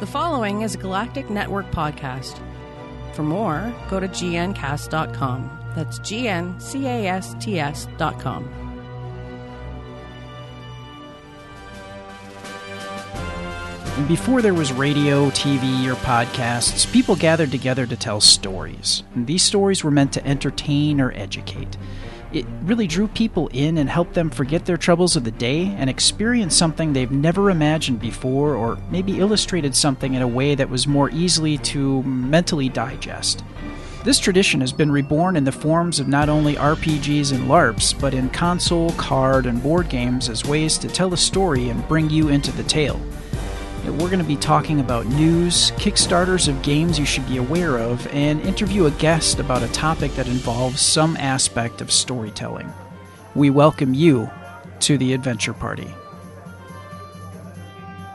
The following is a Galactic Network podcast. For more, go to gncast.com. That's G-N-C-A-S-T-S.com. And before there was radio, TV, or podcasts, people gathered together to tell stories. And these stories were meant to entertain or educate. It really drew people in and helped them forget their troubles of the day and experience something they've never imagined before, or maybe illustrated something in a way that was more easily to mentally digest. This tradition has been reborn in the forms of not only RPGs and LARPs, but in console, card, and board games as ways to tell a story and bring you into the tale. We're going to be talking about news, Kickstarters of games you should be aware of, and interview a guest about a topic that involves some aspect of storytelling. We welcome you to the Adventure Party.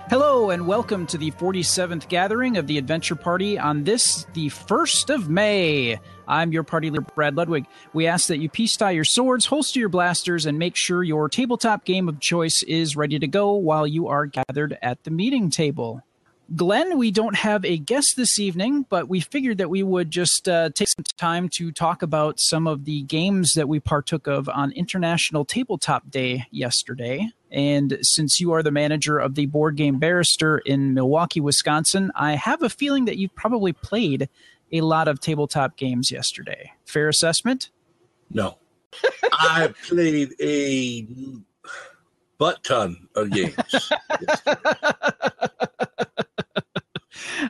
Hello, and welcome to the 47th gathering of the Adventure Party on this, the 1st of May. I'm your party leader, Brad Ludwig. We ask that you peace tie your swords, holster your blasters, and make sure your tabletop game of choice is ready to go while you are gathered at the meeting table. Glenn, we don't have a guest this evening, but we figured that we would just uh, take some time to talk about some of the games that we partook of on International Tabletop Day yesterday. And since you are the manager of the Board Game Barrister in Milwaukee, Wisconsin, I have a feeling that you've probably played a lot of tabletop games yesterday. Fair assessment? No. I played a butt ton of games.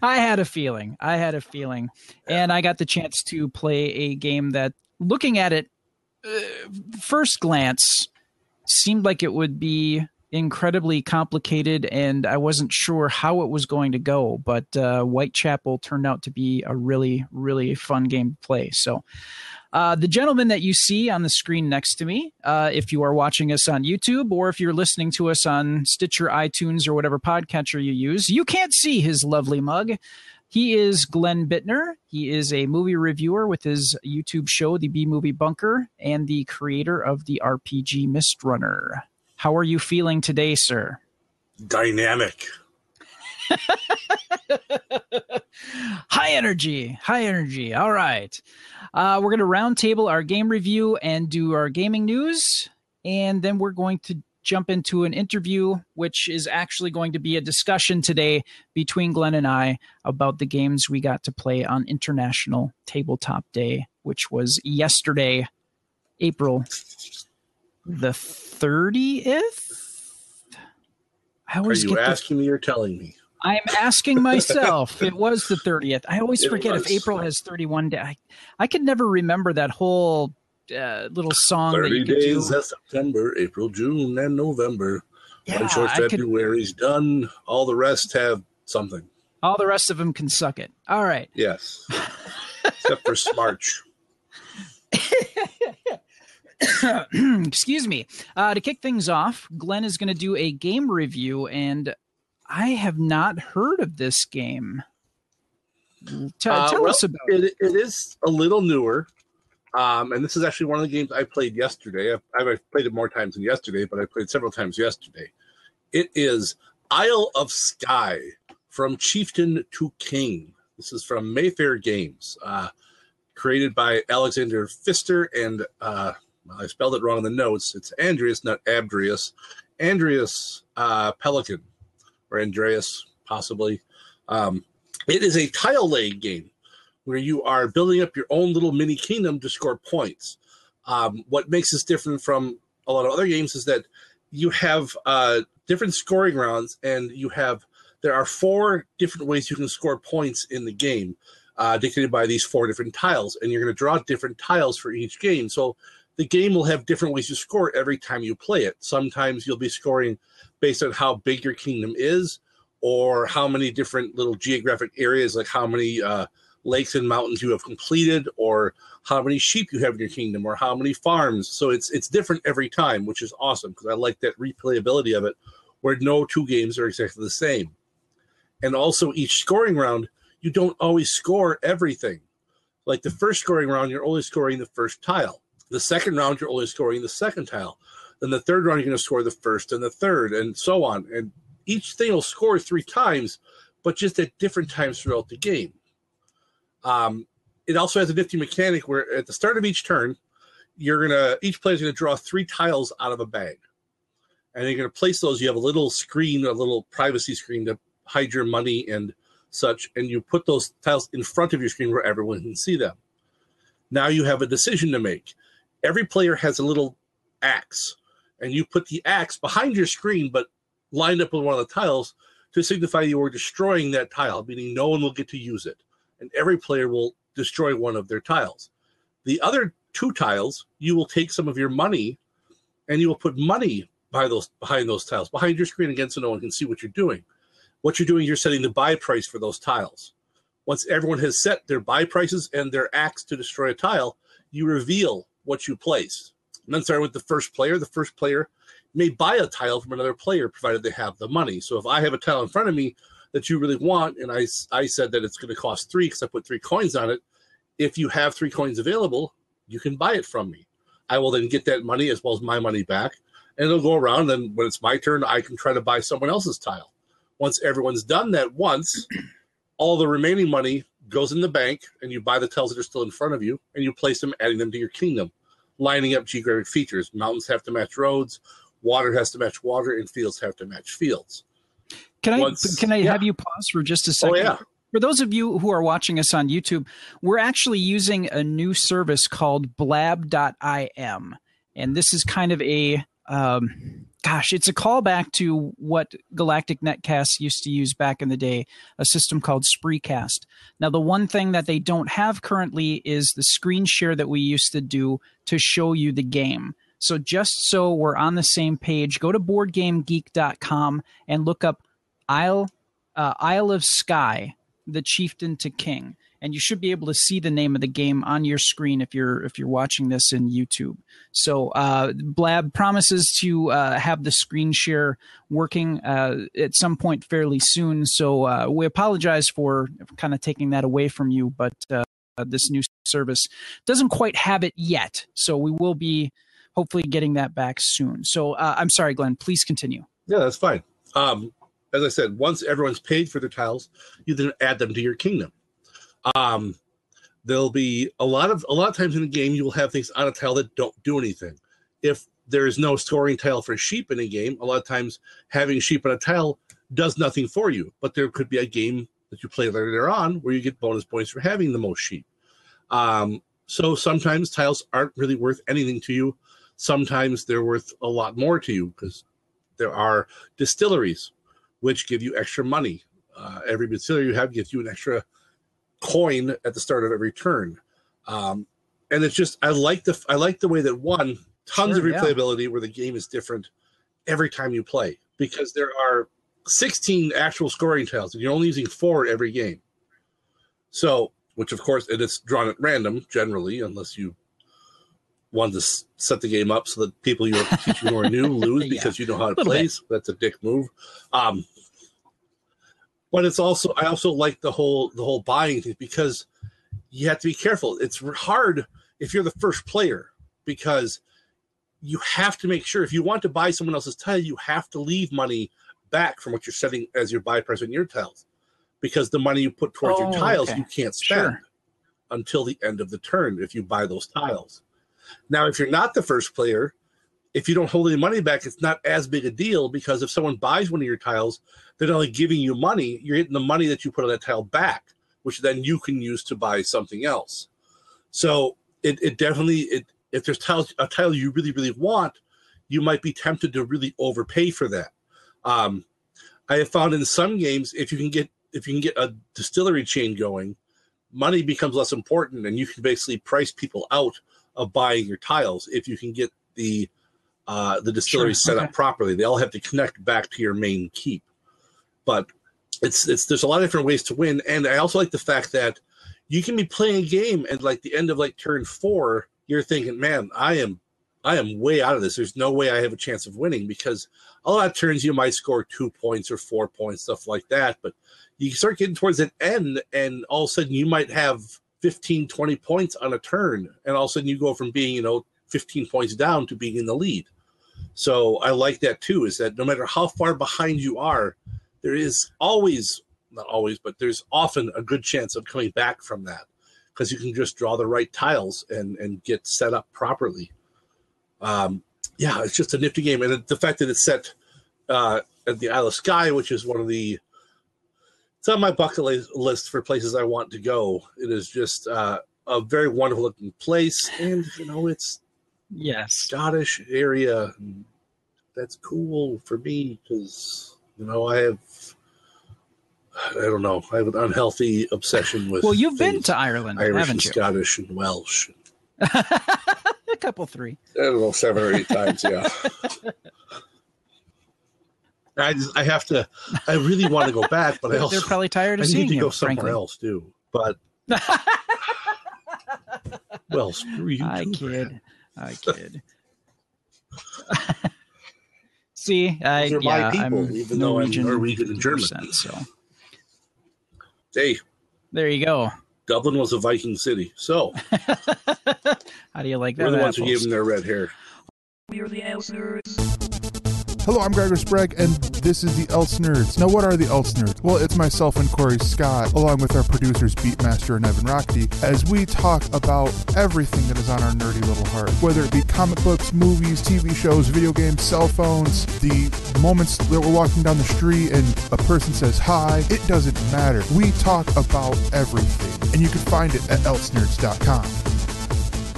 I had a feeling. I had a feeling. And I got the chance to play a game that, looking at it, uh, first glance, seemed like it would be incredibly complicated and I wasn't sure how it was going to go. But uh, Whitechapel turned out to be a really, really fun game to play. So, uh, the gentleman that you see on the screen next to me, uh, if you are watching us on YouTube or if you're listening to us on Stitcher, iTunes, or whatever podcatcher you use, you can't see his lovely mug. He is Glenn Bittner. He is a movie reviewer with his YouTube show, The B Movie Bunker, and the creator of the RPG Mist Runner. How are you feeling today, sir? Dynamic. high energy, high energy. All right. Uh, we're going to roundtable our game review and do our gaming news. And then we're going to jump into an interview, which is actually going to be a discussion today between Glenn and I about the games we got to play on International Tabletop Day, which was yesterday, April the 30th. I always Are you asking the, me or telling me? I'm asking myself. it was the 30th. I always it forget was. if April has 31 days. I, I could never remember that whole uh, little song. 30 days of September, April, June, and November. Yeah, One short February's could, done. All the rest have something. All the rest of them can suck it. All right. Yes. Except for Smarch. Excuse me. Uh, to kick things off, Glenn is going to do a game review, and I have not heard of this game. T- uh, tell well, us about it. It is a little newer. Um, and this is actually one of the games I played yesterday. I've, I've, played it more times than yesterday, but I played several times yesterday. It is Isle of Skye from Chieftain to King. This is from Mayfair Games, uh, created by Alexander Pfister and uh, I spelled it wrong in the notes. It's Andreas, not Abdrius. Andreas uh, Pelikan or Andreas, possibly. Um, it is a tile laying game where you are building up your own little mini kingdom to score points. Um, what makes this different from a lot of other games is that you have uh, different scoring rounds, and you have there are four different ways you can score points in the game, uh, dictated by these four different tiles, and you're going to draw different tiles for each game. So the game will have different ways to score every time you play it. Sometimes you'll be scoring based on how big your kingdom is, or how many different little geographic areas, like how many uh, lakes and mountains you have completed, or how many sheep you have in your kingdom, or how many farms. So it's it's different every time, which is awesome because I like that replayability of it, where no two games are exactly the same. And also each scoring round, you don't always score everything. Like the first scoring round, you're only scoring the first tile. The second round, you're only scoring the second tile. Then the third round, you're going to score the first and the third, and so on. And each thing will score three times, but just at different times throughout the game. Um, it also has a nifty mechanic where at the start of each turn, you're gonna each player's gonna draw three tiles out of a bag, and you're gonna place those. You have a little screen, a little privacy screen to hide your money and such, and you put those tiles in front of your screen where everyone can see them. Now you have a decision to make. Every player has a little axe, and you put the axe behind your screen, but lined up with one of the tiles to signify you are destroying that tile, meaning no one will get to use it, and every player will destroy one of their tiles. The other two tiles, you will take some of your money, and you will put money behind those behind those tiles, behind your screen again, so no one can see what you're doing. What you're doing, you're setting the buy price for those tiles. Once everyone has set their buy prices and their axe to destroy a tile, you reveal what you place. And then starting with the first player, the first player may buy a tile from another player provided they have the money. So if I have a tile in front of me that you really want, and I, I said that it's going to cost three because I put three coins on it, if you have three coins available, you can buy it from me. I will then get that money as well as my money back, and it'll go around. And when it's my turn, I can try to buy someone else's tile. Once everyone's done that once, all the remaining money goes in the bank, and you buy the tiles that are still in front of you, and you place them, adding them to your kingdom, lining up geographic features. Mountains have to match roads, water has to match water, and fields have to match fields. Can I Once, can I yeah. have you pause for just a second? Oh yeah. For those of you who are watching us on YouTube, we're actually using a new service called blab.im. And this is kind of a um, gosh, it's a callback to what Galactic Netcast used to use back in the day, a system called Spreecast. Now, the one thing that they don't have currently is the screen share that we used to do to show you the game. So, just so we're on the same page, go to boardgamegeek.com and look up Isle, uh, Isle of Skye, the Chieftain to King and you should be able to see the name of the game on your screen if you're if you're watching this in YouTube. So uh, Blab promises to uh, have the screen share working uh, at some point fairly soon. So uh, we apologize for kind of taking that away from you, but uh, this new service doesn't quite have it yet. So we will be hopefully getting that back soon. So uh, I'm sorry, Glenn. Please continue. Yeah, that's fine. Um, as I said, once everyone's paid for their tiles, you then add them to your kingdom. Um, there'll be a lot of a lot of times in the game you will have things on a tile that don't do anything. If there is no scoring tile for sheep in a game, a lot of times having sheep on a tile does nothing for you. But there could be a game that you play later on where you get bonus points for having the most sheep. Um, so sometimes tiles aren't really worth anything to you. Sometimes they're worth a lot more to you because there are distilleries which give you extra money. Uh, every distillery you have gives you an extra coin at the start of every turn. Um, and it's just I like the I like the way that one tons sure, of replayability yeah. where the game is different every time you play because there are 16 actual scoring tiles and you're only using four every game. So, which of course it is drawn at random generally, unless you want to set the game up so that people you're teaching who are new lose because you know how to play. Bit. That's a dick move. Um, but it's also I also like the whole the whole buying thing because you have to be careful. It's hard if you're the first player because you have to make sure if you want to buy someone else's tile, you have to leave money back from what you're setting as your buy price on your tiles because the money you put towards oh, your tiles okay. you can't spend sure. until the end of the turn if you buy those tiles. Now, if you're not the first player, if you don't hold any money back, it's not as big a deal because if someone buys one of your tiles, they're not only giving you money, you're getting the money that you put on that tile back, which then you can use to buy something else. So it, it definitely it if there's tiles a tile you really really want, you might be tempted to really overpay for that. Um, I have found in some games if you can get if you can get a distillery chain going, money becomes less important, and you can basically price people out of buying your tiles if you can get the uh, the distillery sure, set okay. up properly. They all have to connect back to your main keep. But it's it's there's a lot of different ways to win, and I also like the fact that you can be playing a game and like the end of like turn four, you're thinking, man, I am I am way out of this. There's no way I have a chance of winning because a lot of turns you might score two points or four points, stuff like that. But you start getting towards an end, and all of a sudden you might have 15, 20 points on a turn, and all of a sudden you go from being, you know, 15 points down to being in the lead. So I like that too. Is that no matter how far behind you are, there is always not always, but there's often a good chance of coming back from that because you can just draw the right tiles and and get set up properly. Um, yeah, it's just a nifty game, and the fact that it's set uh, at the Isle of Skye, which is one of the it's on my bucket list for places I want to go. It is just uh, a very wonderful looking place, and you know it's yes Scottish area. That's cool for me because you know I have I don't know I have an unhealthy obsession with. Well, you've been to Ireland, Irish haven't and you? Scottish and Welsh. a couple, three. I don't know, seven or eight times. Yeah. I just, I have to. I really want to go back, but I also They're probably tired I of need seeing to go somewhere frankly. else too. But well, screw you. I too, kid. I kid. See, I Those are my yeah, people, I'm even though I'm Norwegian, Norwegian and German. So Hey, there you go. Dublin was a Viking city, so How do you like we're that? the ones who gave them their red hair. We're the Outsiders. Hello, I'm Gregor Sprague, and this is the Elts Nerds. Now, what are the Elts Nerds? Well, it's myself and Corey Scott, along with our producers Beatmaster and Evan Rockety, as we talk about everything that is on our nerdy little heart. Whether it be comic books, movies, TV shows, video games, cell phones, the moments that we're walking down the street and a person says hi, it doesn't matter. We talk about everything, and you can find it at eltsnerds.com.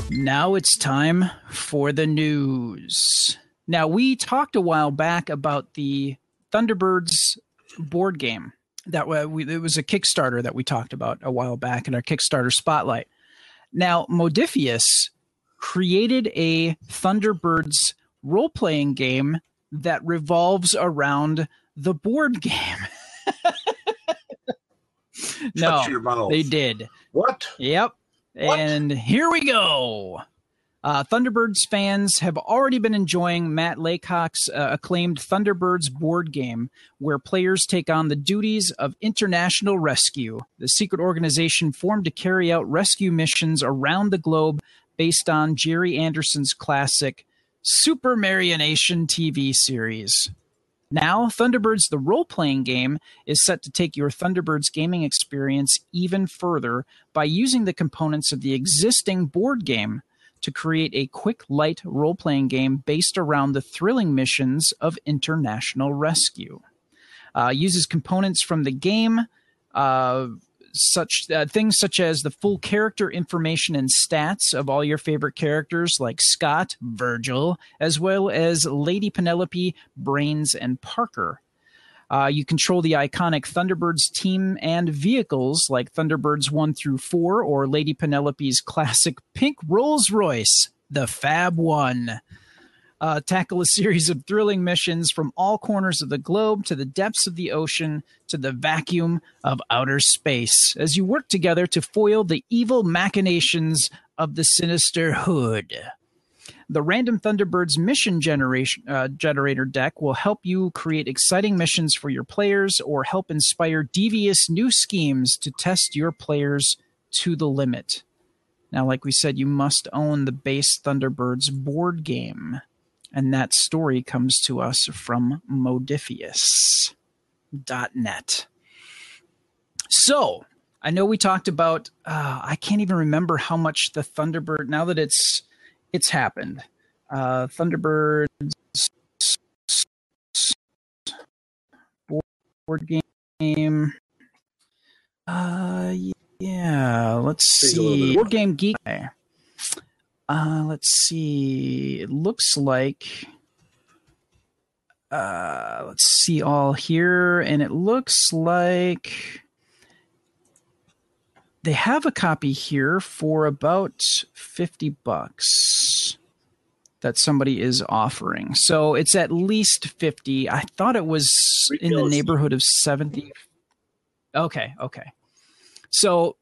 Now it's time for the news. Now, we talked a while back about the Thunderbirds board game. That we, it was a Kickstarter that we talked about a while back in our Kickstarter spotlight. Now, Modiphius created a Thunderbirds role playing game that revolves around the board game. no, Shut your mouth. they did. What? Yep. What? And here we go. Uh, Thunderbirds fans have already been enjoying Matt Leacock's uh, acclaimed Thunderbirds board game, where players take on the duties of international rescue, the secret organization formed to carry out rescue missions around the globe based on Gerry Anderson's classic Super Marionation TV series. Now, Thunderbirds the role playing game is set to take your Thunderbirds gaming experience even further by using the components of the existing board game to create a quick, light role playing game based around the thrilling missions of international rescue. Uh, uses components from the game, uh, such uh, things such as the full character information and stats of all your favorite characters like Scott, Virgil, as well as Lady Penelope, Brains, and Parker. Uh, you control the iconic Thunderbirds team and vehicles like Thunderbirds 1 through 4 or Lady Penelope's classic pink Rolls Royce, the Fab One. Uh, tackle a series of thrilling missions from all corners of the globe to the depths of the ocean to the vacuum of outer space as you work together to foil the evil machinations of the sinister hood. The random Thunderbirds mission uh, generator deck will help you create exciting missions for your players or help inspire devious new schemes to test your players to the limit. Now, like we said, you must own the base Thunderbirds board game. And that story comes to us from Modiphius.net. So, I know we talked about, uh, I can't even remember how much the Thunderbird, now that it's it's happened. Uh, Thunderbirds board game. Uh, yeah. Let's Take a little bit see. Board game geek. Uh, let's see. It looks like. Uh, let's see all here, and it looks like they have a copy here for about 50 bucks that somebody is offering. So it's at least 50. I thought it was in the neighborhood of 70. Okay, okay. So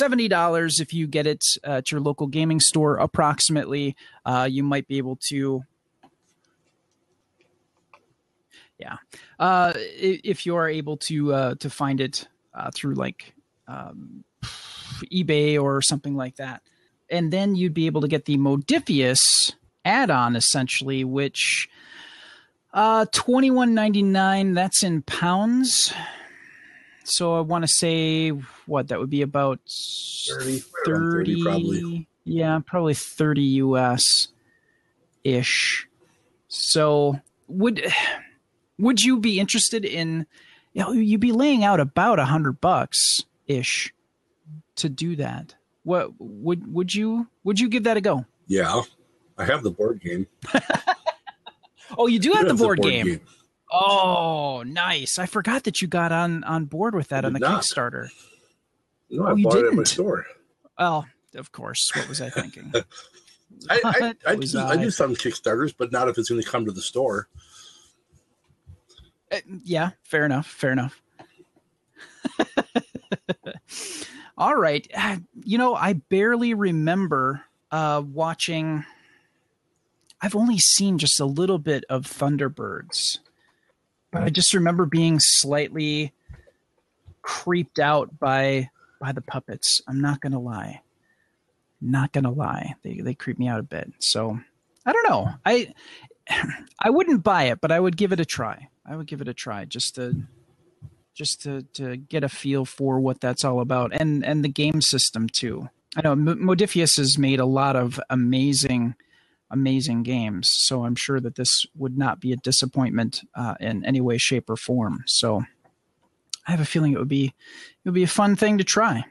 $70 if you get it uh, at your local gaming store approximately. Uh, you might be able to yeah. Uh, if you are able to uh, to find it uh, through like um, eBay or something like that. And then you'd be able to get the Modiphius add-on essentially, which uh twenty one ninety nine, that's in pounds. so I want to say what that would be about 30, around 30 probably. Yeah, probably 30 US ish. So would would you be interested in you know, you'd be laying out about a hundred bucks ish to do that. What would would you would you give that a go? Yeah, I have the board game. Oh, you do have I the board, game. Oh, nice! I forgot that you got on on board with that on the not. Kickstarter. No, Oh, I bought it at my store. Well, of course. What was I thinking? I, I, I, do, I do some Kickstarters, but not if it's going to come to the store. Uh, yeah, fair enough. Fair enough. All right. You know, I barely remember uh, watching. I've only seen just a little bit of Thunderbirds, but I just remember being slightly creeped out by by the puppets. I'm not gonna lie. Not gonna lie. They they creep me out a bit. So I don't know. I I wouldn't buy it, but I would give it a try. I would give it a try just to just to to get a feel for what that's all about and and the game system too. I know Modiphius has made a lot of amazing amazing games, so I'm sure that this would not be a disappointment uh, in any way, shape, or form. So I have a feeling it would be it would be a fun thing to try.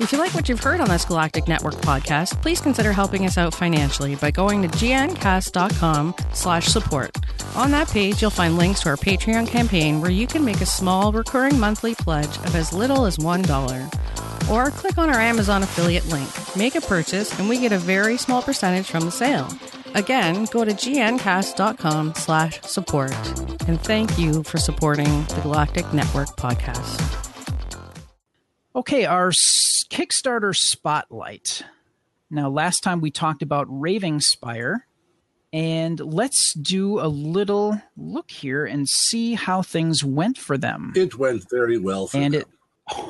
If you like what you've heard on this Galactic Network podcast, please consider helping us out financially by going to gncast.com slash support. On that page, you'll find links to our Patreon campaign where you can make a small recurring monthly pledge of as little as $1. Or click on our Amazon affiliate link, make a purchase, and we get a very small percentage from the sale. Again, go to gncast.com slash support. And thank you for supporting the Galactic Network podcast. Okay, our Kickstarter spotlight. Now, last time we talked about Raving Spire, and let's do a little look here and see how things went for them. It went very well for and them. it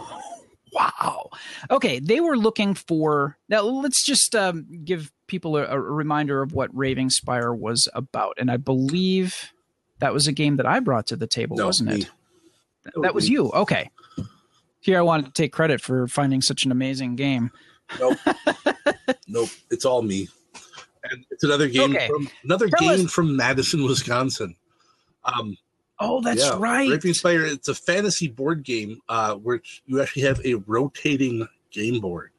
wow okay they were looking for now let's just um, give people a, a reminder of what raving spire was about and i believe that was a game that i brought to the table No, wasn't me. it that was you okay here i wanted to take credit for finding such an amazing game Nope. nope. It's all me. And it's another game Okay. from another Tell game us- from Madison, Wisconsin. Um, oh that's yeah, right Raving Spire. It's a fantasy board game, uh, which you actually have a rotating game board.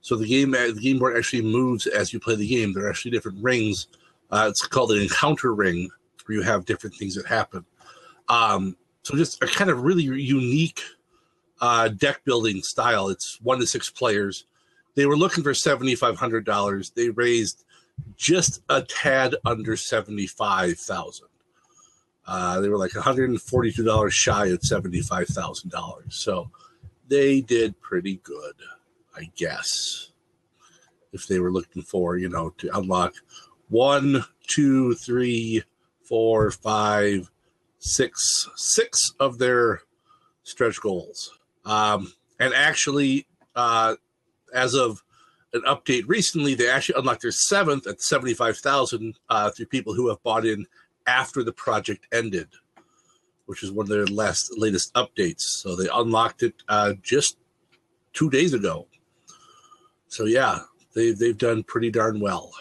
So the game, uh, the game board actually moves as you play the game. There are actually different rings. Uh, it's called an encounter ring, where you have different things that happen. Um, so just a kind of really unique uh, deck building style. It's one to six players. They were looking for seventy five hundred dollars. They raised just a tad under seventy five thousand. Uh, they were like one hundred and forty two dollars shy thousand dollars. So they did pretty good, I guess. If they were looking for, you know, to unlock one, two, three, four, five, six, six of their stretch goals. Um, and actually, uh, as of an update recently, they actually unlocked their seventh at seventy-five thousand uh, through people who have bought in after the project ended, which is one of their last latest updates. So they unlocked it uh, just two days ago. So yeah, they they've done pretty darn well.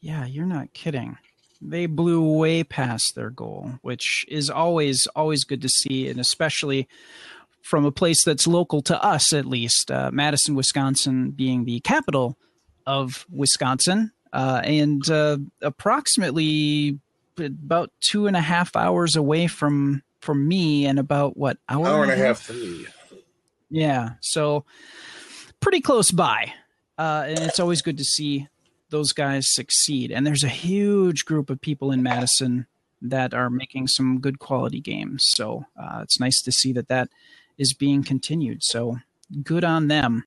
Yeah, you're not kidding. They blew way past their goal, which is always always good to see, and especially from a place that's local to us, at least, uh, Madison, Wisconsin, being the capital of Wisconsin, uh, and uh, approximately about two and a half hours away from from me, and about what hour, Hour and a half to me. yeah, so pretty close by, uh, and it's always good to see those guys succeed. And there's a huge group of people in Madison that are making some good quality games. So uh, it's nice to see that that is being continued. So good on them.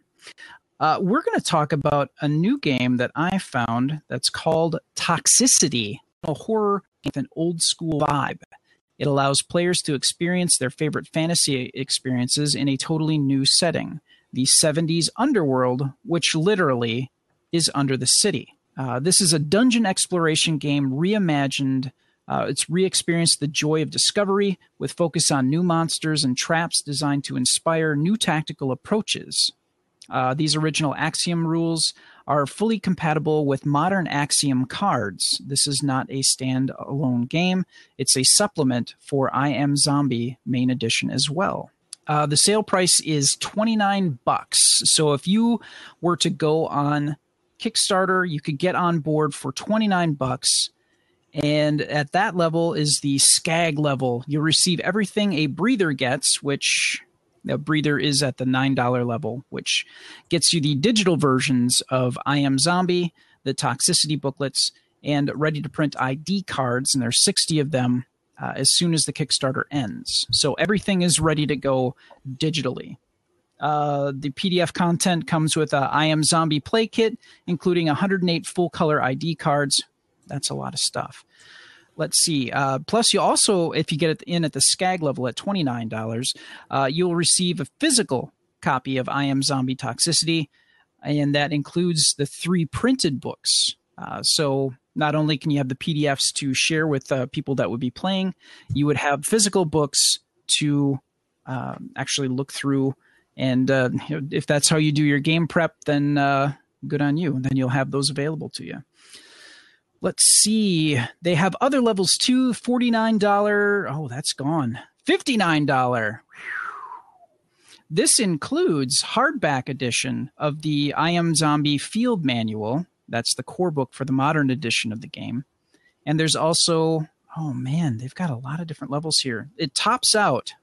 Uh, we're going to talk about a new game that I found that's called Toxicity, a horror with an old school vibe. It allows players to experience their favorite fantasy experiences in a totally new setting, the 70s underworld, which literally is under the city. Uh, this is a dungeon exploration game reimagined Uh, it's re experienced the joy of discovery with focus on new monsters and traps designed to inspire new tactical approaches. Uh, these original Axiom rules are fully compatible with modern Axiom cards. This is not a standalone game, it's a supplement for I Am Zombie main edition as well. Uh, the sale price is 29 bucks. So if you were to go on Kickstarter, you could get on board for 29 bucks. And at that level is the Skag level. You'll receive everything a breather gets, which the breather is at the $9 level, which gets you the digital versions of I Am Zombie, the toxicity booklets, and ready to print ID cards. And there's 60 of them uh, as soon as the Kickstarter ends. So everything is ready to go digitally. Uh, the PDF content comes with a I Am Zombie play kit, including 108 full color ID cards. That's a lot of stuff. Let's see. Uh, plus, you also, if you get it in at the Skag level at $29, uh, you'll receive a physical copy of I Am Zombie Toxicity, and that includes the three printed books. Uh, so not only can you have the PDFs to share with uh, people that would be playing, you would have physical books to um, actually look through. And uh, if that's how you do your game prep, then uh, good on you. Then you'll have those available to you. Let's see. They have other levels too. $49. Oh, that's gone. $59. This includes hardback edition of the I Am Zombie Field Manual, that's the core book for the modern edition of the game. And there's also, oh man, they've got a lot of different levels here. It tops out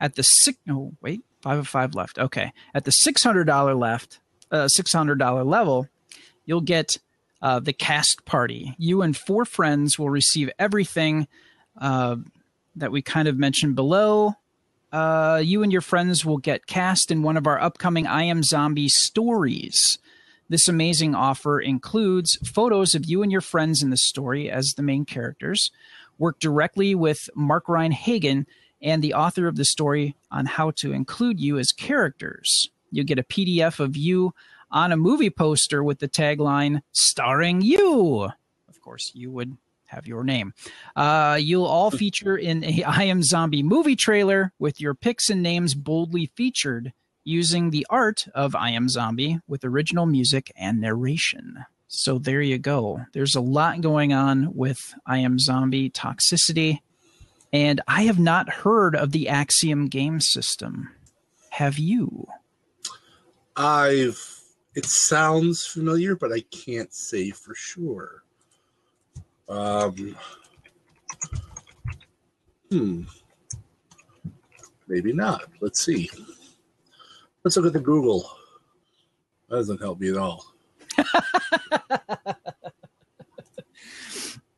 at the six. Oh wait, five of five left. Okay, at the six hundred dollar left, uh, six hundred dollar level, you'll get uh, the cast party. You and four friends will receive everything uh, that we kind of mentioned below. Uh, you and your friends will get cast in one of our upcoming I Am Zombie stories. This amazing offer includes photos of you and your friends in the story as the main characters, work directly with Mark Rein-Hagen and the author of the story on how to include you as characters. You get a PDF of you on a movie poster with the tagline starring you. Of course, you would have your name. Uh, you'll all feature in a I Am Zombie movie trailer with your pics and names boldly featured using the art of I Am Zombie with original music and narration. So there you go. There's a lot going on with I Am Zombie Toxicity. And I have not heard of the Axiom game system. Have you? I've. It sounds familiar, but I can't say for sure. Um. Hmm. Maybe not. Let's see. Let's look at the Google. That doesn't help me at all.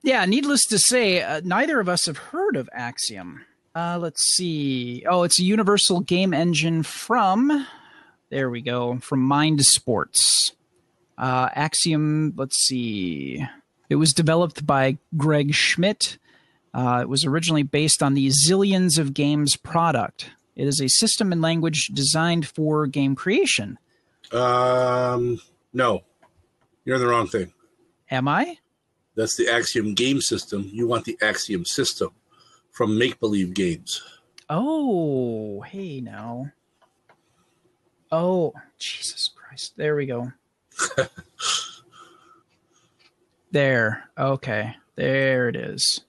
yeah, needless to say, uh, neither of us have heard of Axiom. Uh, let's see. Oh, it's a universal game engine from, there we go, from Mind Sports. Uh, Axiom, let's see. It was developed by Greg Schmidt. Uh, it was originally based on the Zillions of Games product. It is a system and language designed for game creation. Um, no, you're the wrong thing. Am I? That's the Axiom game system. You want the Axiom system from Make Believe Games. Oh, hey now. Oh, Jesus Christ. There we go. there. Okay. There it is.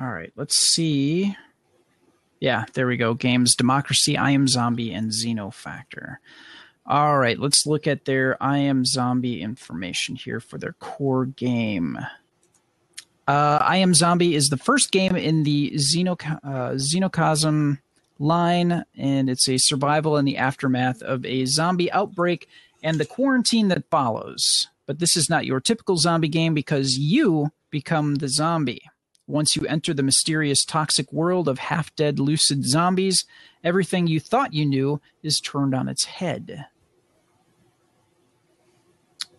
All right, let's see. Yeah, there we go. Games Democracy, I Am Zombie, and Xenofactor. All right, let's look at their I Am Zombie information here for their core game. Uh, I Am Zombie is the first game in the Xenoc- uh, Xenocosm line, and it's a survival in the aftermath of a zombie outbreak and the quarantine that follows. But this is not your typical zombie game because you become the zombie. Once you enter the mysterious toxic world of half dead lucid zombies, everything you thought you knew is turned on its head.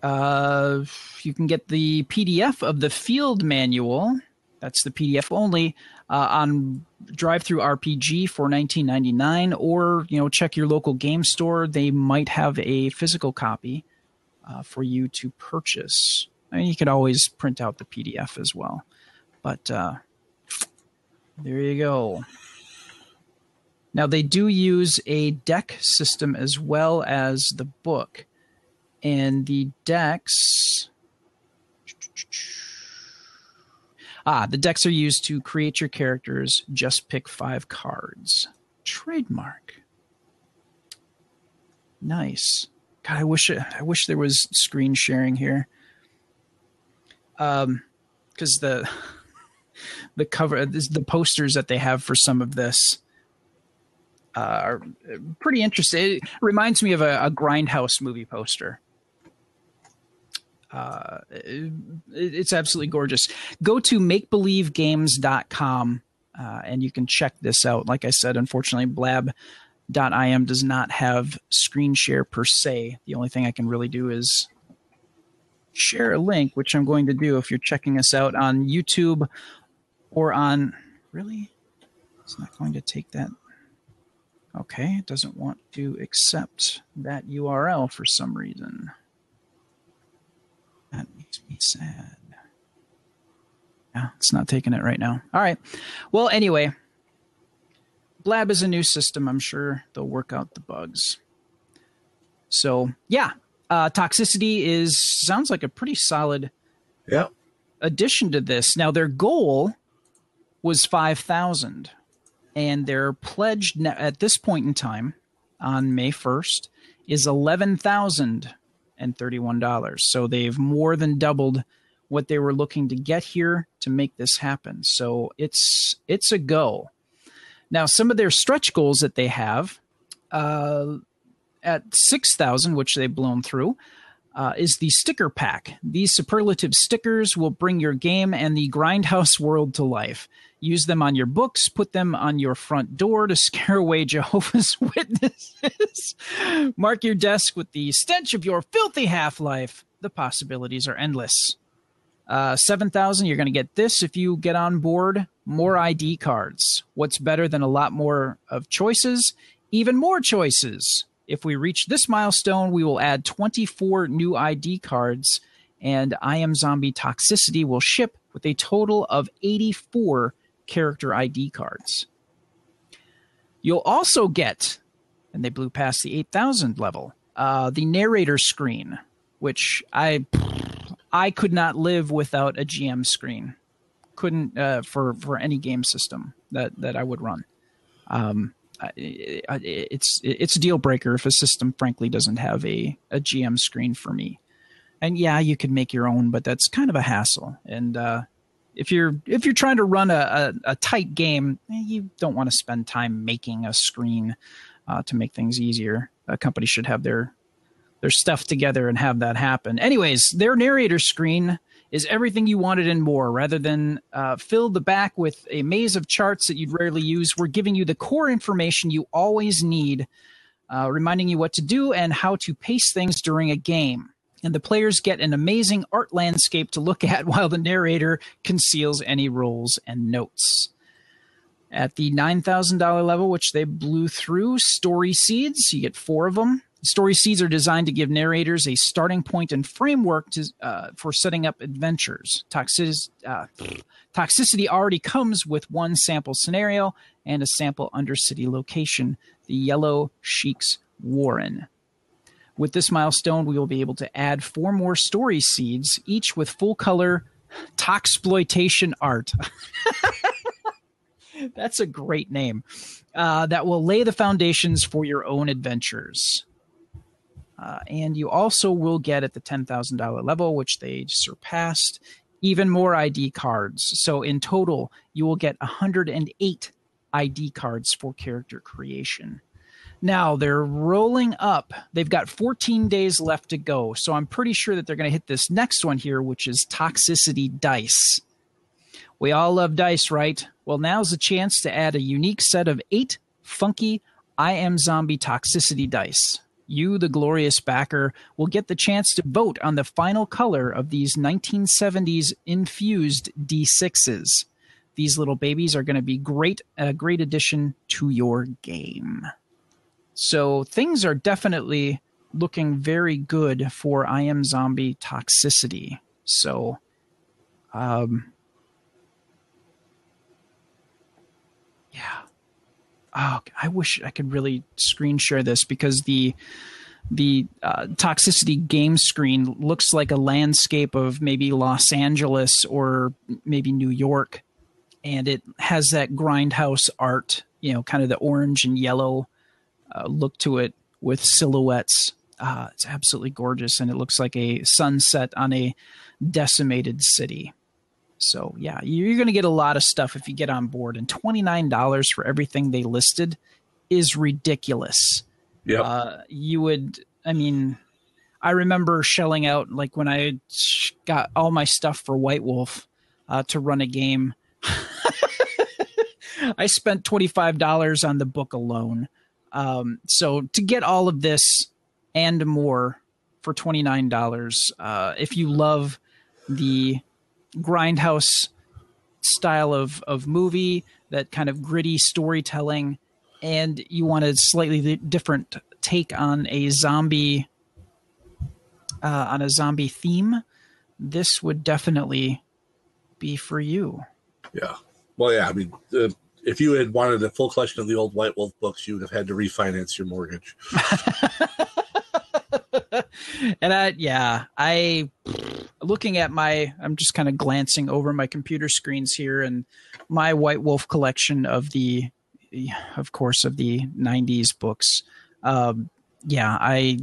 Uh, you can get the PDF of the field manual. That's the PDF only uh, on DriveThruRPG for 19.99, or you know check your local game store. They might have a physical copy. uh, for you to purchase. I mean, you could always print out the PDF as well, but uh, there you go. Now they do use a deck system as well as the book, and the decks. Ah, the decks are used to create your characters. Just pick five cards. Trademark. Nice. God, I wish I wish there was screen sharing here. Um, because the the cover, the posters that they have for some of this uh, are pretty interesting. It reminds me of a, a Grindhouse movie poster. Uh, it, it's absolutely gorgeous. Go to makebelievegames.com uh, and you can check this out. Like I said, unfortunately, blab.im does not have screen share per se. The only thing I can really do is share a link, which I'm going to do if you're checking us out on YouTube or on. Really? It's not going to take that. Okay, it doesn't want to accept that URL for some reason. That makes me sad. Yeah, it's not taking it right now. All right. Well, anyway, Blab is a new system. I'm sure they'll work out the bugs. So, yeah, uh, toxicity is sounds like a pretty solid Yeah. addition to this. Now, their goal was 5,000, and their pledge at this point in time on May 1st is $11,031. So they've more than doubled what they were looking to get here to make this happen. So it's it's a go. Now, some of their stretch goals that they have uh, at 6,000, which they've blown through, uh, is the sticker pack. These superlative stickers will bring your game and the grindhouse world to life. Use them on your books, put them on your front door to scare away Jehovah's Witnesses. Mark your desk with the stench of your filthy half life. The possibilities are endless. Uh, 7,000, you're going to get this if you get on board. More ID cards. What's better than a lot more of choices? Even more choices. If we reach this milestone, we will add 24 new ID cards, and I Am Zombie Toxicity will ship with a total of 84 character ID cards. You'll also get, and they blew past the 8,000 level, uh, the narrator screen, which I I could not live without a GM screen. Couldn't uh, for for any game system that that I would run. Um, I- I- it's it's a deal breaker if a system frankly doesn't have a a GM screen for me. And yeah, you could make your own, but that's kind of a hassle. And uh, if you're if you're trying to run a, a, a tight game, eh, you don't want to spend time making a screen uh, to make things easier. A company should have their their stuff together and have that happen. Anyways, their narrator screen is everything you wanted and more. Rather than uh, fill the back with a maze of charts that you'd rarely use, we're giving you the core information you always need, uh, reminding you what to do and how to pace things during a game. And the players get an amazing art landscape to look at while the narrator conceals any rolls and notes. At the $9,000 level, which they blew through, Story Seeds, you get four of them. Story seeds are designed to give narrators a starting point and framework to, uh, for setting up adventures. Toxic, uh, toxicity already comes with one sample scenario and a sample Undercity location, the Yellow Sheik's Warren. With this milestone, we will be able to add four more story seeds, each with full color toxploitation art. That's a great name. Uh, that will lay the foundations for your own adventures. Uh, and you also will get at the $10,000 level, which they surpassed, even more ID cards. So in total, you will get 108 ID cards for character creation. Now they're rolling up. They've got 14 days left to go. So I'm pretty sure that they're going to hit this next one here, which is Toxicity Dice. We all love dice, right? Well, now's a chance to add a unique set of eight funky I Am Zombie Toxicity dice. You, the glorious backer, will get the chance to vote on the final color of these 1970s infused D6s. These little babies are going to be great, a great addition to your game. So things are definitely looking very good for I am zombie toxicity. So, um, yeah. Oh, I wish I could really screen share this because the the uh, toxicity game screen looks like a landscape of maybe Los Angeles or maybe New York, and it has that grindhouse art, you know, kind of the orange and yellow uh, look to it with silhouettes. Uh, it's absolutely gorgeous, and it looks like a sunset on a decimated city. So yeah, you're going to get a lot of stuff if you get on board, and twenty nine dollars for everything they listed is ridiculous. Yeah. Uh, you would, I mean, I remember shelling out like when I got all my stuff for White Wolf uh, to run a game. I spent twenty five dollars on the book alone. Um, so to get all of this and more for twenty nine dollars, uh, if you love the grindhouse style of of movie, that kind of gritty storytelling, and you want a slightly different take on a zombie uh, on a zombie theme, this would definitely be for you. Yeah. Well, yeah. I mean, if you had wanted a full collection of the old White Wolf books, you would have had to refinance your mortgage. and I, yeah, I looking at my, I'm just kind of glancing over my computer screens here, and my White Wolf collection of the, of course, of the '90s books. Um, yeah, I,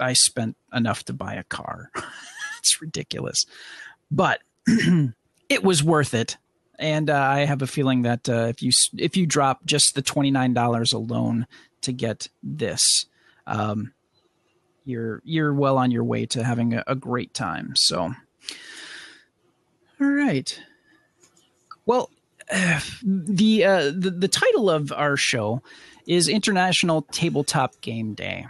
I spent enough to buy a car. it's ridiculous, but it was worth it. And uh, I have a feeling that uh, if you if you drop just the twenty nine dollars alone to get this, um, you're you're well on your way to having a, a great time. So, all right. Well, the, uh, the the title of our show is International Tabletop Game Day.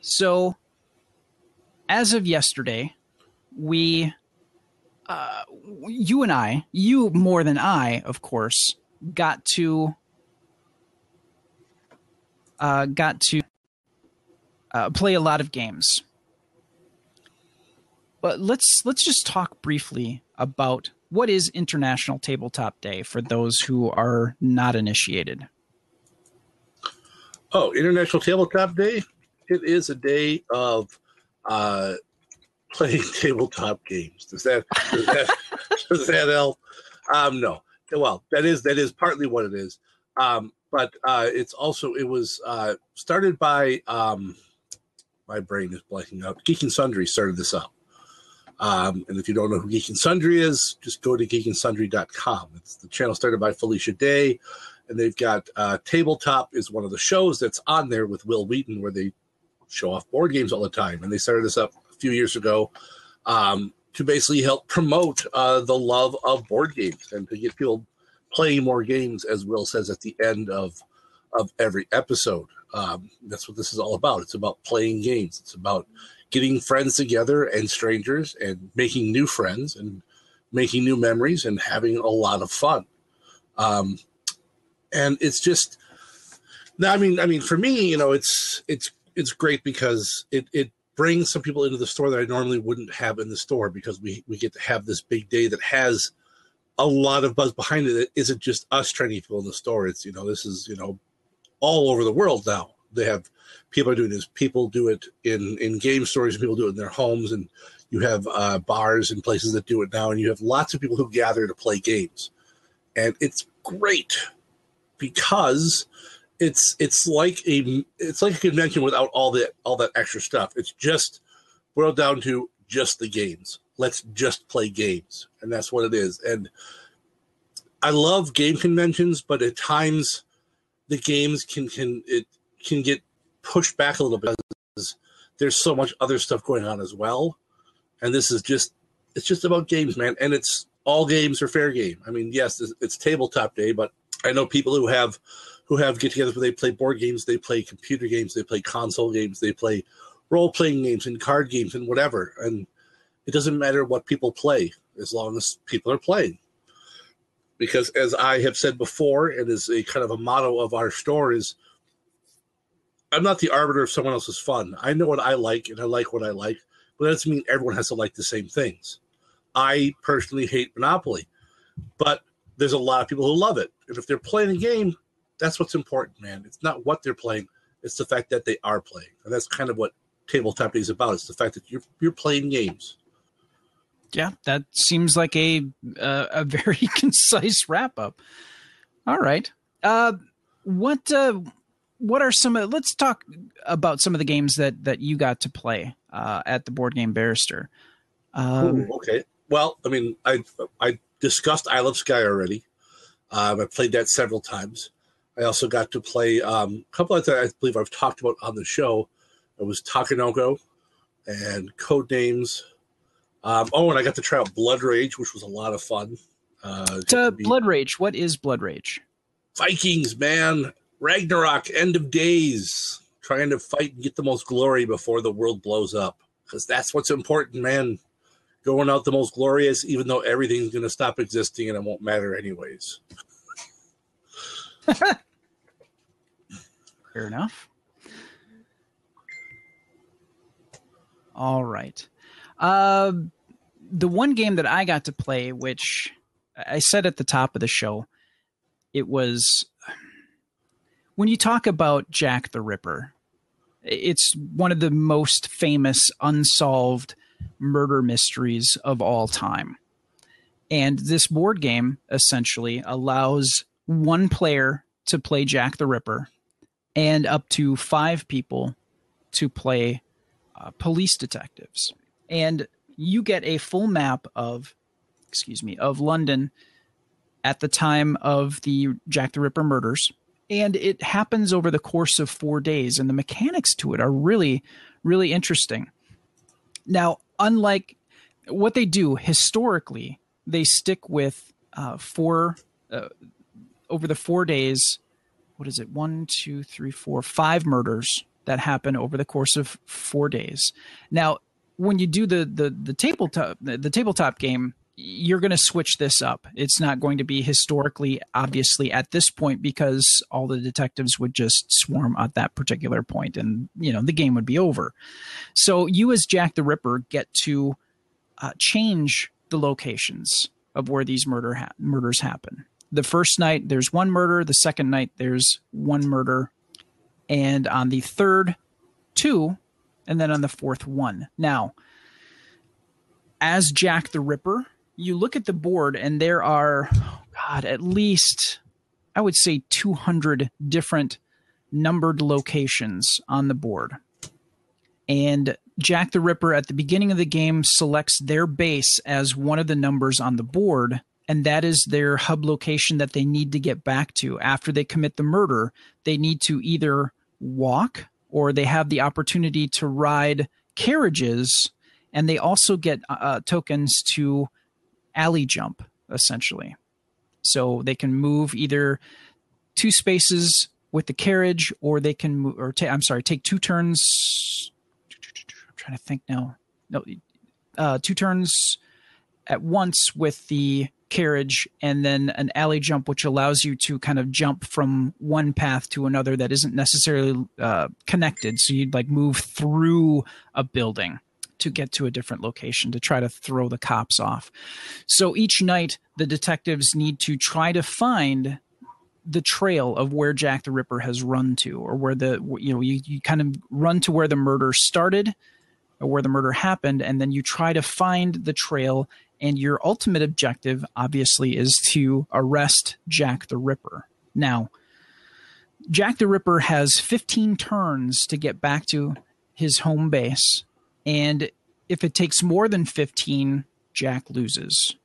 So, as of yesterday, we, you and I, you more than I, of course, got to, uh, got to uh, play a lot of games. But let's let's just talk briefly about what is International Tabletop Day for those who are not initiated. Oh, International Tabletop Day. It is a day of uh, playing tabletop games. Does that does that, does that help? Um, no. Well, that is that is partly what it is. Um, but uh, it's also it was uh, started by um, my brain is blanking out. Geek and Sundry started this up. Um, and if you don't know who Geek and Sundry is, just go to geekandsundry.com. It's the channel started by Felicia Day, and they've got uh, Tabletop is one of the shows that's on there with Wil Wheaton, where they show off board games all the time. And they started this up few years ago um, to basically help promote uh, the love of board games and to get people playing more games, as Wil says at the end of of every episode. Um, that's what this is all about. It's about playing games. It's about getting friends together and strangers and making new friends and making new memories and having a lot of fun. Um, and it's just, I mean, I mean, for me, you know, it's it's it's great because it it brings some people into the store that I normally wouldn't have in the store because we we get to have this big day that has a lot of buzz behind it. It isn't just us training people in the store. It's you know this is you know all over the world now. They have people are doing this. People do it in in game stores, and people do it in their homes, and you have uh, bars and places that do it now, and you have lots of people who gather to play games, and it's great because it's it's like a it's like a convention without all the all that extra stuff. It's just boiled down to just the games. Let's just play games, and that's what it is. And I love game conventions, but at times the games can can it can get pushed back a little bit because there's so much other stuff going on as well. And this is just it's just about games, man. And it's all games are fair game. I mean, yes, it's, it's tabletop day, but I know people who have who have get together where they play board games, they play computer games, they play console games, they play role playing games and card games and whatever. And it doesn't matter what people play as long as people are playing. Because as I have said before, and is a kind of a motto of our store is I'm not the arbiter of someone else's fun. I know what I like and I like what I like, but that doesn't mean everyone has to like the same things. I personally hate Monopoly, but there's a lot of people who love it. And if they're playing a game, that's what's important, man. It's not what they're playing, it's the fact that they are playing. And that's kind of what tabletop is about. It's the fact that you're you're playing games. Yeah, that seems like a uh, a very concise wrap up. All right. Uh, what uh, what are some of let's talk about some of the games that that you got to play uh, at the board game barrister um, Ooh, okay well i mean i i discussed isle of Skye already um, i played that several times i also got to play um, a couple of that i believe i've talked about on the show it was takenoko and code names um, oh and i got to try out blood rage which was a lot of fun uh, to blood rage what is blood rage vikings man Ragnarok, end of days, trying to fight and get the most glory before the world blows up. Because that's what's important, man. Going out the most glorious, even though everything's going to stop existing and it won't matter anyways. Fair enough. All right. Uh, the one game that I got to play, which I said at the top of the show, it was when you talk about Jack the Ripper, it's one of the most famous unsolved murder mysteries of all time. And this board game essentially allows one player to play Jack the Ripper and up to five people to play uh, police detectives. And you get a full map of, excuse me, of London at the time of the Jack the Ripper murders and it happens over the course of four days and the mechanics to it are really really interesting now unlike what they do historically they stick with uh, four uh, over the four days what is it one two three four five murders that happen over the course of four days now when you do the the, the tabletop the tabletop game you're going to switch this up. It's not going to be historically, obviously, at this point because all the detectives would just swarm at that particular point and, you know, the game would be over. So you, as Jack the Ripper, get to uh, change the locations of where these murder ha- murders happen. The first night, there's one murder. The second night, there's one murder. And on the third, two. And then on the fourth, one. Now, as Jack the Ripper, you look at the board and there are, oh God, at least, I would say 200 different numbered locations on the board. And Jack the Ripper at the beginning of the game selects their base as one of the numbers on the board, and that is their hub location that they need to get back to. After they commit the murder, they need to either walk or they have the opportunity to ride carriages, and they also get uh, tokens to alley jump essentially. So they can move either two spaces with the carriage, or they can move, or ta- I'm sorry, take two turns. I'm trying to think now. No, uh, two turns at once with the carriage, and then an alley jump, which allows you to kind of jump from one path to another that isn't necessarily uh, connected. So you'd like move through a building to get to a different location to try to throw the cops off. So each night, the detectives need to try to find the trail of where Jack the Ripper has run to, or where the you know you, you kind of run to where the murder started, or where the murder happened, and then you try to find the trail. And your ultimate objective, obviously, is to arrest Jack the Ripper. Now, Jack the Ripper has 15 turns to get back to his home base and if it takes more than 15, Jack loses.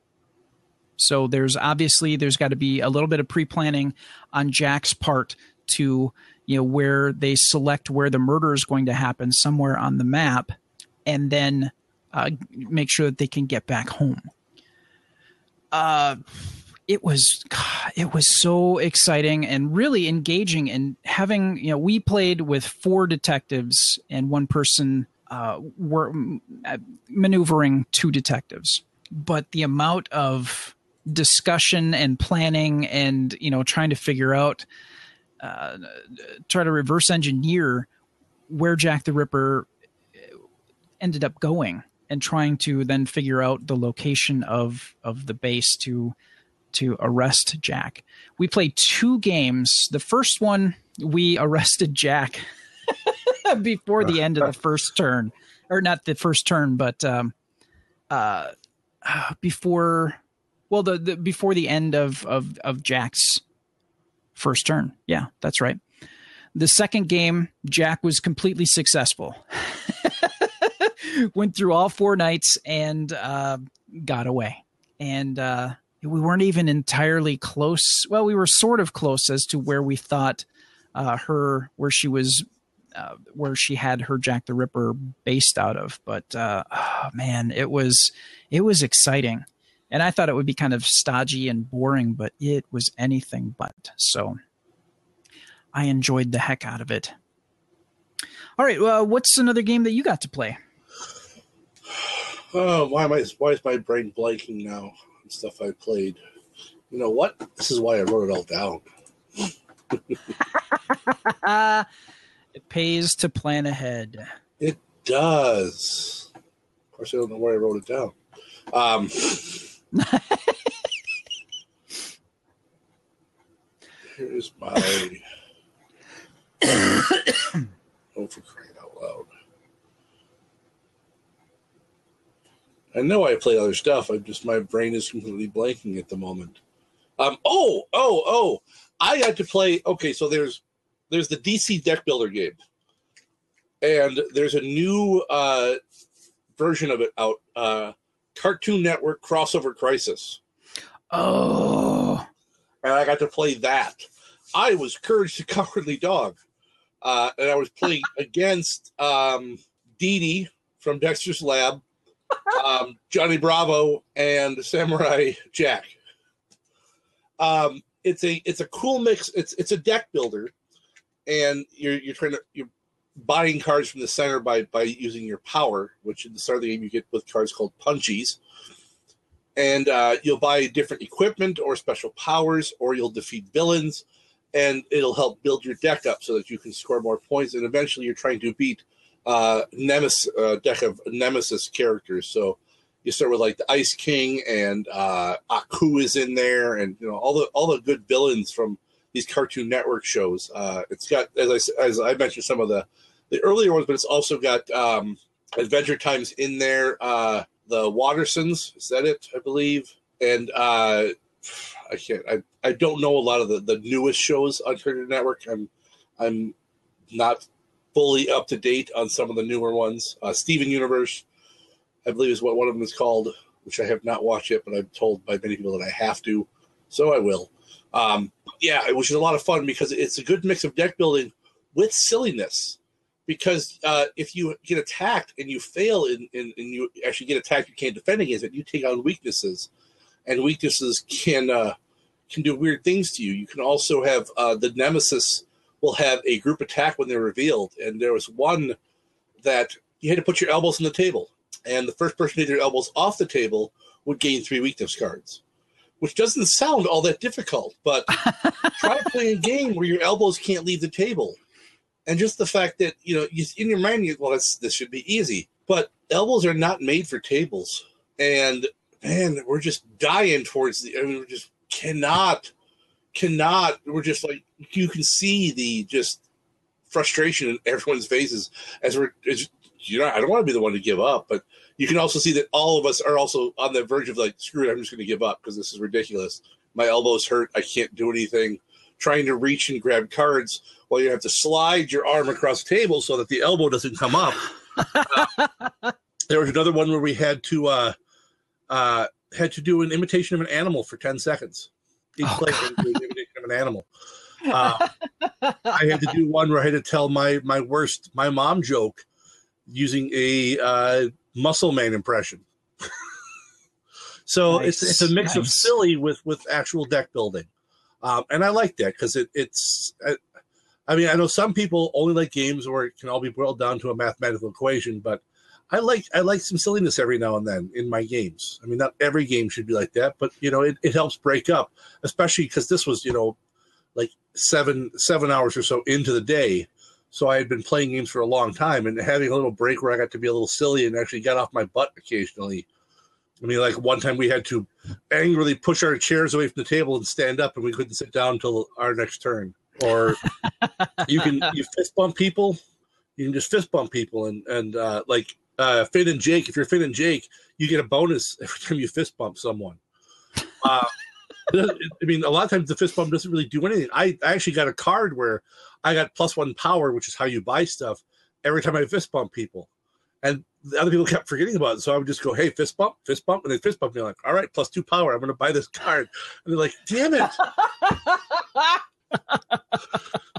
So there's obviously there's got to be a little bit of pre-planning on Jack's part to you know where they select where the murder is going to happen somewhere on the map, and then uh, make sure that they can get back home. Uh, it was it was so exciting and really engaging and having you know we played with four detectives and one person uh, were uh, maneuvering two detectives, but the amount of discussion and planning and you know trying to figure out uh, try to reverse engineer where Jack the Ripper uh, ended up going and trying to then figure out the location of of the base to to arrest Jack. We played two games. The first one we arrested Jack before the end of the first turn, or not the first turn, but um, uh, before well the, the before the end of of of Jack's first turn. Yeah, that's right. The second game, Jack was completely successful. Went through all four nights and uh, got away. And uh, we weren't even entirely close. Well, we were sort of close as to where we thought uh, her, where she was, uh, where she had her Jack the Ripper based out of. But uh, oh, man, it was it was exciting, and I thought it would be kind of stodgy and boring, but it was anything but. So I enjoyed the heck out of it. All right, well, what's another game that you got to play? Oh, why am I? Why is my brain blanking now? And stuff I played. You know what? This is why I wrote it all down. it pays to plan ahead. It does. Of course, I don't know where I wrote it down. Um, here's my. oh, for crying out loud! I know I played other stuff. I'm just my brain is completely blanking at the moment. Um. Oh. Oh. Oh. I had to play. Okay, so there's there's the DC deck builder game, and there's a new uh, version of it out. Uh, Cartoon Network crossover crisis. Oh, and I got to play that. I was Courage the Cowardly Dog, uh, and I was playing against um, Dee Dee from Dexter's Lab, um, Johnny Bravo, and Samurai Jack. Um, it's a it's a cool mix. It's it's a deck builder, and you're you're trying to you're buying cards from the center by by using your power, which in the start of the game you get with cards called punchies. And uh, you'll buy different equipment or special powers, or you'll defeat villains, and it'll help build your deck up so that you can score more points. And eventually, you're trying to beat uh, Nemesis uh, deck of Nemesis characters. So you start with like the Ice King and uh, Aku is in there, and you know all the all the good villains from these Cartoon Network shows. Uh, it's got as I as I mentioned some of the the earlier ones, but it's also got um, Adventure Times in there. Uh, the Wattersons, is that it? I believe, and uh, I can't. I, I don't know a lot of the, the newest shows on Cartoon Network. I'm I'm not fully up to date on some of the newer ones. Uh, Steven Universe, I believe, is what one of them is called, which I have not watched yet, but I'm told by many people that I have to, so I will. Um, yeah, which is a lot of fun because it's a good mix of deck building with silliness because uh, if you get attacked and you fail and, and, you actually get attacked, you can't defend against it. You take on weaknesses, and weaknesses can uh, can do weird things to you. You can also have uh, the nemesis will have a group attack when they're revealed, and there was one that you had to put your elbows on the table, and the first person to get their elbows off the table would gain three weakness cards. Which doesn't sound all that difficult, but try playing a game where your elbows can't leave the table. And just the fact that you know you, in your mind you well this should be easy but elbows are not made for tables. And man we're just dying towards the I mean, we just cannot cannot we're just like you can see the just frustration in everyone's faces as we're as, you know i don't want to be the one to give up but you can also see that all of us are also on the verge of like screw it i'm just going to give up because this is ridiculous my elbows hurt i can't do anything trying to reach and grab cards while you have to slide your arm across the table so that the elbow doesn't come up. uh, there was another one where we had to uh, uh, had to do an imitation of an animal for ten seconds. Each oh, player had to do an imitation of an animal. Uh, I had to do one where I had to tell my my worst my mom joke using a uh, muscle man impression. so nice. it's it's a mix nice. of silly with with actual deck building. Um, and I like that because it, it's. I, I mean, I know some people only like games where it can all be boiled down to a mathematical equation, but I like I like some silliness every now and then in my games. I mean, not every game should be like that, but you know, it, it helps break up, especially because this was you know, like seven seven hours or so into the day, So I had been playing games for a long time and having a little break where I got to be a little silly and actually get off my butt occasionally. I mean, like one time we had to angrily push our chairs away from the table and stand up, and we couldn't sit down until our next turn. Or you can you fist bump people, you can just fist bump people, and and uh, like uh, Finn and Jake. If you're Finn and Jake, you get a bonus every time you fist bump someone. Uh, I mean, a lot of times the fist bump doesn't really do anything. I, I actually got a card where I got plus one power, which is how you buy stuff, every time I fist bump people. And the other people kept forgetting about it. So I would just go, hey, fist bump, fist bump. And they fist bump me like, all right, plus two power. I'm going to buy this card. And they're like, damn it.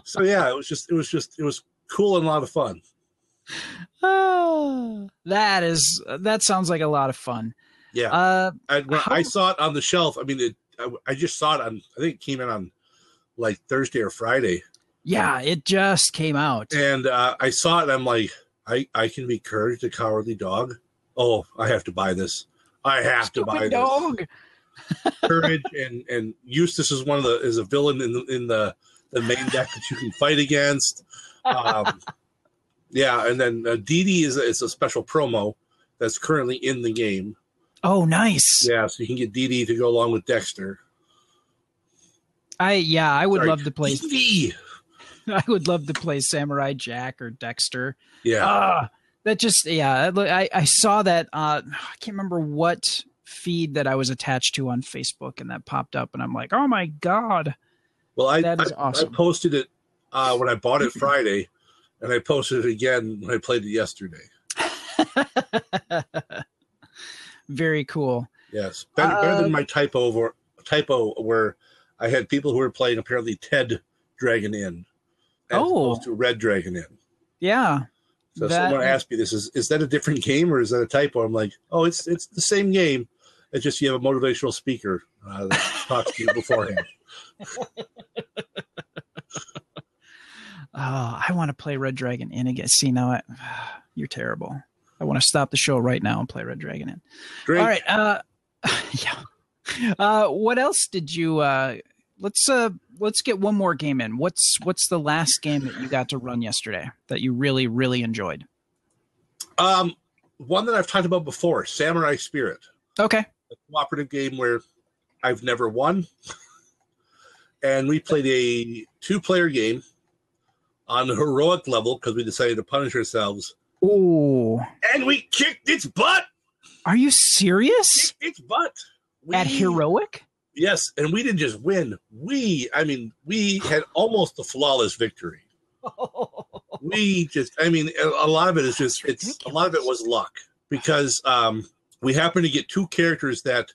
so yeah, it was just, it was just, it was cool and a lot of fun. Oh, that is that sounds like a lot of fun. Yeah. Uh, I, how- I saw it on the shelf. I mean, it, I, I just saw it on, I think it came in on like Thursday or Friday. yeah, it just came out. And uh, I saw it and I'm like, I, I can be Courage the Cowardly Dog. Oh, I have to buy this. I have to buy Stupid this. Courage and and Eustace is one of the is a villain in the in the the main deck that you can fight against. Um, yeah, and then uh, Dee is a, is a special promo that's currently in the game. Oh, nice. Yeah, so you can get Dee to go along with Dexter. I yeah, I would Sorry, love to play. Dee. I would love to play Samurai Jack or Dexter. Yeah, Ah, that just yeah. Look, I I saw that. Uh, I can't remember what feed that I was attached to on Facebook, and that popped up, and I'm like, oh my god. well, I that is I, awesome. I posted it uh, when I bought it Friday, and I posted it again when I played it yesterday. Very cool. Yes, better, better Uh, than my typo over typo where I had people who were playing apparently Ted Dragon Inn as Oh. opposed to Red Dragon Inn. Yeah. So That- someone asked me this is is that a different game or is that a typo? I'm like, oh, it's it's the same game. It's just you have a motivational speaker uh, that talks to you beforehand. Oh, I want to play Red Dragon Inn again. See now, I, you're terrible. I want to stop the show right now and play Red Dragon Inn. Great. All right. Uh, yeah. Uh, what else did you? Uh, let's uh, let's get one more game in. What's what's the last game that you got to run yesterday that you really really enjoyed? Um, one that I've talked about before, Samurai Spirit, Okay. a cooperative game where I've never won, and we played a two-player game on the heroic level because we decided to punish ourselves, Ooh, and we kicked its butt. are you serious? Kicked its butt. We, At heroic? Yes, and we didn't just win. We, I mean, we had almost a flawless victory. We just, I mean, a lot of it is just, it's a lot of it was luck because um, we happened to get two characters that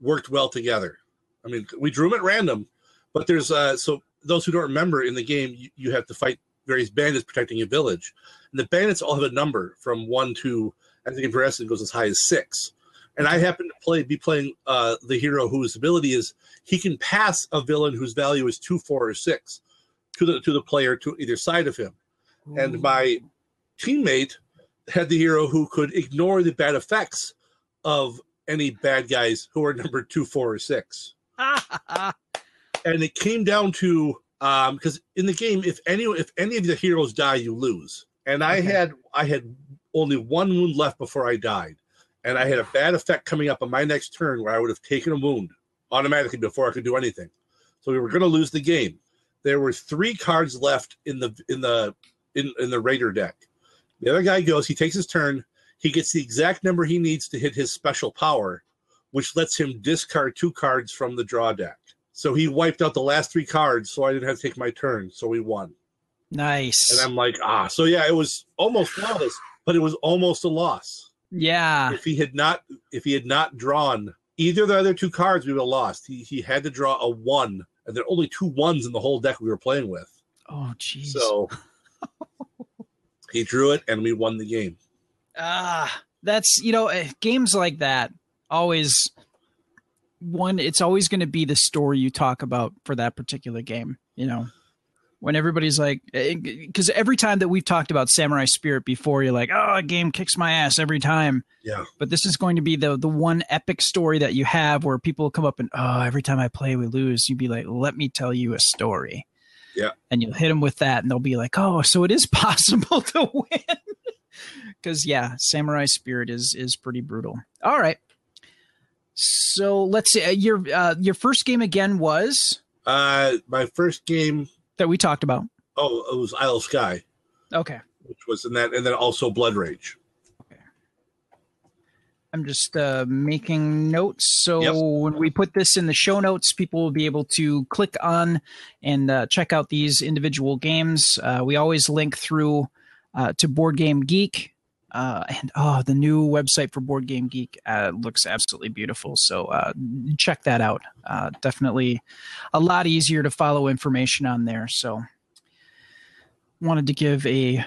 worked well together. I mean, we drew them at random, but there's, uh, so those who don't remember in the game, you, you have to fight various bandits protecting a village. And the bandits all have a number from one to, I think in progressive it goes as high as six. And I happen to play be playing uh, the hero whose ability is he can pass a villain whose value is two, four, or six to the to the player to either side of him. And my teammate had the hero who could ignore the bad effects of any bad guys who are number two, four, or six. And it came down to um because in the game, if any if any of the heroes die, you lose. And I Okay. had I had only one wound left before I died. And I had a bad effect coming up on my next turn where I would have taken a wound automatically before I could do anything. So we were going to lose the game. There were three cards left in the in the in, in the raider deck. The other guy goes, he takes his turn, he gets the exact number he needs to hit his special power, which lets him discard two cards from the draw deck. So he wiped out the last three cards, so I didn't have to take my turn. So we won. nice. And I'm like, ah, so yeah, it was almost flawless, but it was almost a loss. yeah. If he had not, if he had not drawn either of the other two cards, we would have lost. He he had to draw a one, and there are only two ones in the whole deck we were playing with. Oh, jeez. So he drew it, and we won the game. Ah, that's you know eh, games like that always one. It's always going to be the story you talk about for that particular game. You know, when everybody's like, eh, eh, because every time that we've talked about Samurai Spirit before, you're like, oh, a game kicks my ass every time. Yeah. But this is going to be the the one epic story that you have where people come up and oh, every time I play we lose. You'd be like, let me tell you a story. Yeah. And you'll hit them with that, and they'll be like, "Oh, so it is possible to win." Because yeah, Samurai Spirit is is pretty brutal. All right. So let's see. Uh, your uh, your first game again was Uh, my first game, that we talked about. oh, it was Isle of Skye, Okay. which was in that, and then also Blood Rage. I'm just uh, making notes. So Yep. when we put this in the show notes, people will be able to click on and uh, check out these individual games. Uh, we always link through uh, to Board Game Geek. Uh, and oh, the new website for Board Game Geek uh, looks absolutely beautiful. So uh, check that out. Uh, definitely a lot easier to follow information on there. So wanted to give a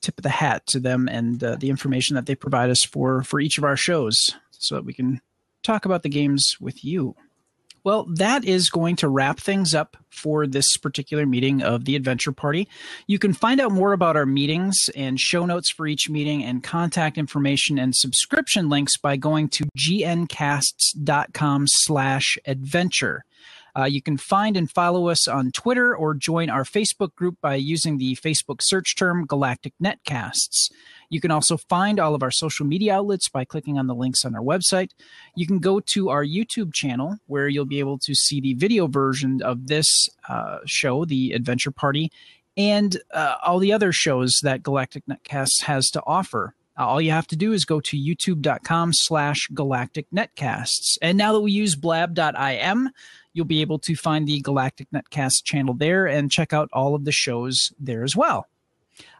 tip of the hat to them and uh, the information that they provide us for for each of our shows so that we can talk about the games with you well that is going to wrap things up for this particular meeting of the adventure party. You can find out more about our meetings and show notes for each meeting and contact information and subscription links by going to gncasts.com slash adventure uh, you can find and follow us on Twitter or join our Facebook group by using the Facebook search term Galactic Netcasts. You can also find all of our social media outlets by clicking on the links on our website. You can go to our YouTube channel where you'll be able to see the video version of this uh, show, The Adventure Party, and uh, all the other shows that Galactic Netcasts has to offer. Uh, all you have to do is go to youtube.com slash galactic netcasts. And now that we use blab.im, you'll be able to find the Galactic Netcast channel there and check out all of the shows there as well.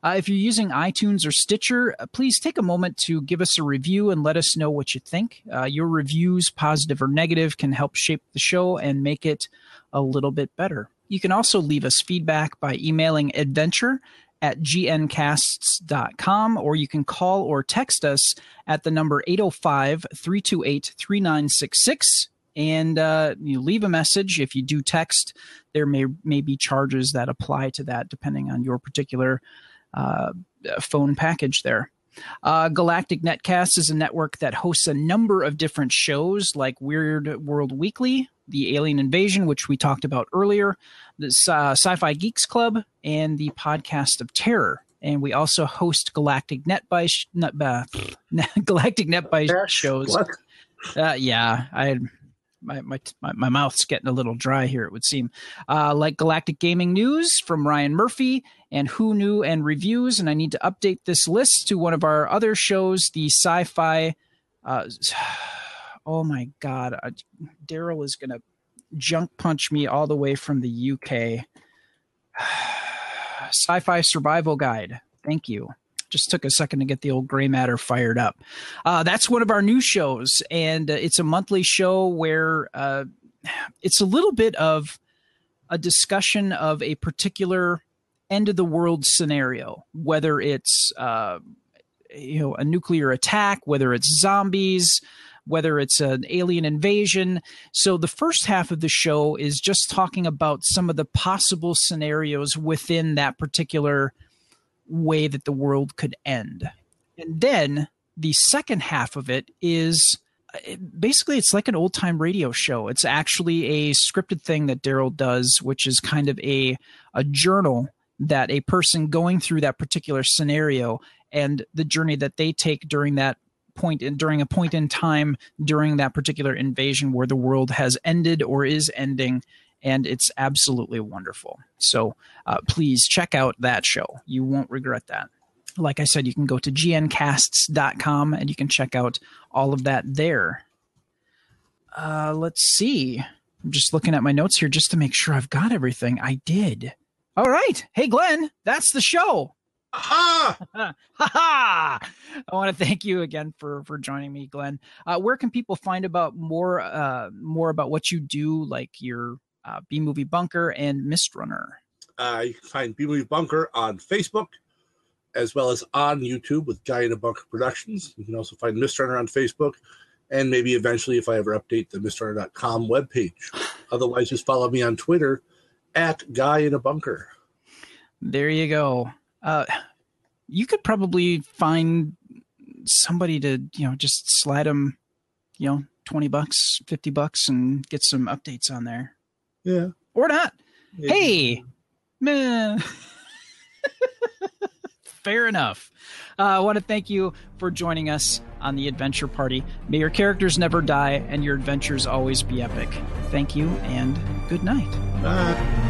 Uh, if you're using iTunes or Stitcher, uh, please take a moment to give us a review and let us know what you think. Uh, your reviews, positive or negative, can help shape the show and make it a little bit better. You can also leave us feedback by emailing adventure at gncasts.com or you can call or text us at the number 805 328 3966 and uh, you leave a message. If you do text, there may may be charges that apply to that depending on your particular uh, phone package there. Uh, Galactic Netcast is a network that hosts a number of different shows like Weird World Weekly, The Alien Invasion, which we talked about earlier, the uh, Sci Fi Geeks Club, and the Podcast of Terror. And we also host Galactic Netbite, net, uh, Galactic Netbite shows. Uh, yeah, I my, my my my mouth's getting a little dry here. It would seem uh, like Galactic Gaming News from Ryan Murphy and Who Knew and reviews. And I need to update this list to one of our other shows, the Sci-Fi. Uh, oh my God, uh, Daryl is gonna junk punch me all the way from the UK. Sci-Fi Survival Guide. Thank you just took a second to get the old gray matter fired up. Uh, that's one of our new shows, and uh, it's a monthly show where uh, it's a little bit of a discussion of a particular end of the world scenario, whether it's uh, you know a nuclear attack, whether it's zombies. Whether it's an alien invasion. So, the first half of the show is just talking about some of the possible scenarios within that particular way that the world could end. And then the second half of it is uh, basically it's like an old time radio show. It's actually a scripted thing that Daryl does, which is kind of a a journal that a person going through that particular scenario and the journey that they take during that point in during a point in time during that particular invasion where the world has ended or is ending and it's absolutely wonderful. So uh, please check out that show. You won't regret that. Like I said, you can go to gncasts.com and you can check out all of that there. Uh, let's see. I'm just looking at my notes here just to make sure I've got everything. I did. All right. Hey, Glenn, that's the show. Ha ha! I want to thank you again for for joining me, Glenn. Uh, where can people find about more uh, more about what you do, like your uh, B Movie Bunker and Mist Runner? Uh, you can find B Movie Bunker on Facebook as well as on YouTube with Guy in a Bunker Productions. You can also find Mist Runner on Facebook and maybe eventually if I ever update the mistrunner.com webpage. Otherwise, just follow me on Twitter at Guy in a Bunker. There you go. Uh, you could probably find somebody to you know just slide them, you know, twenty bucks, fifty bucks, and get some updates on there, Yeah. or not. Maybe. Hey, man. Fair enough. Uh, I want to thank you for joining us on the adventure party. May your characters never die and your adventures always be epic. Thank you and good night.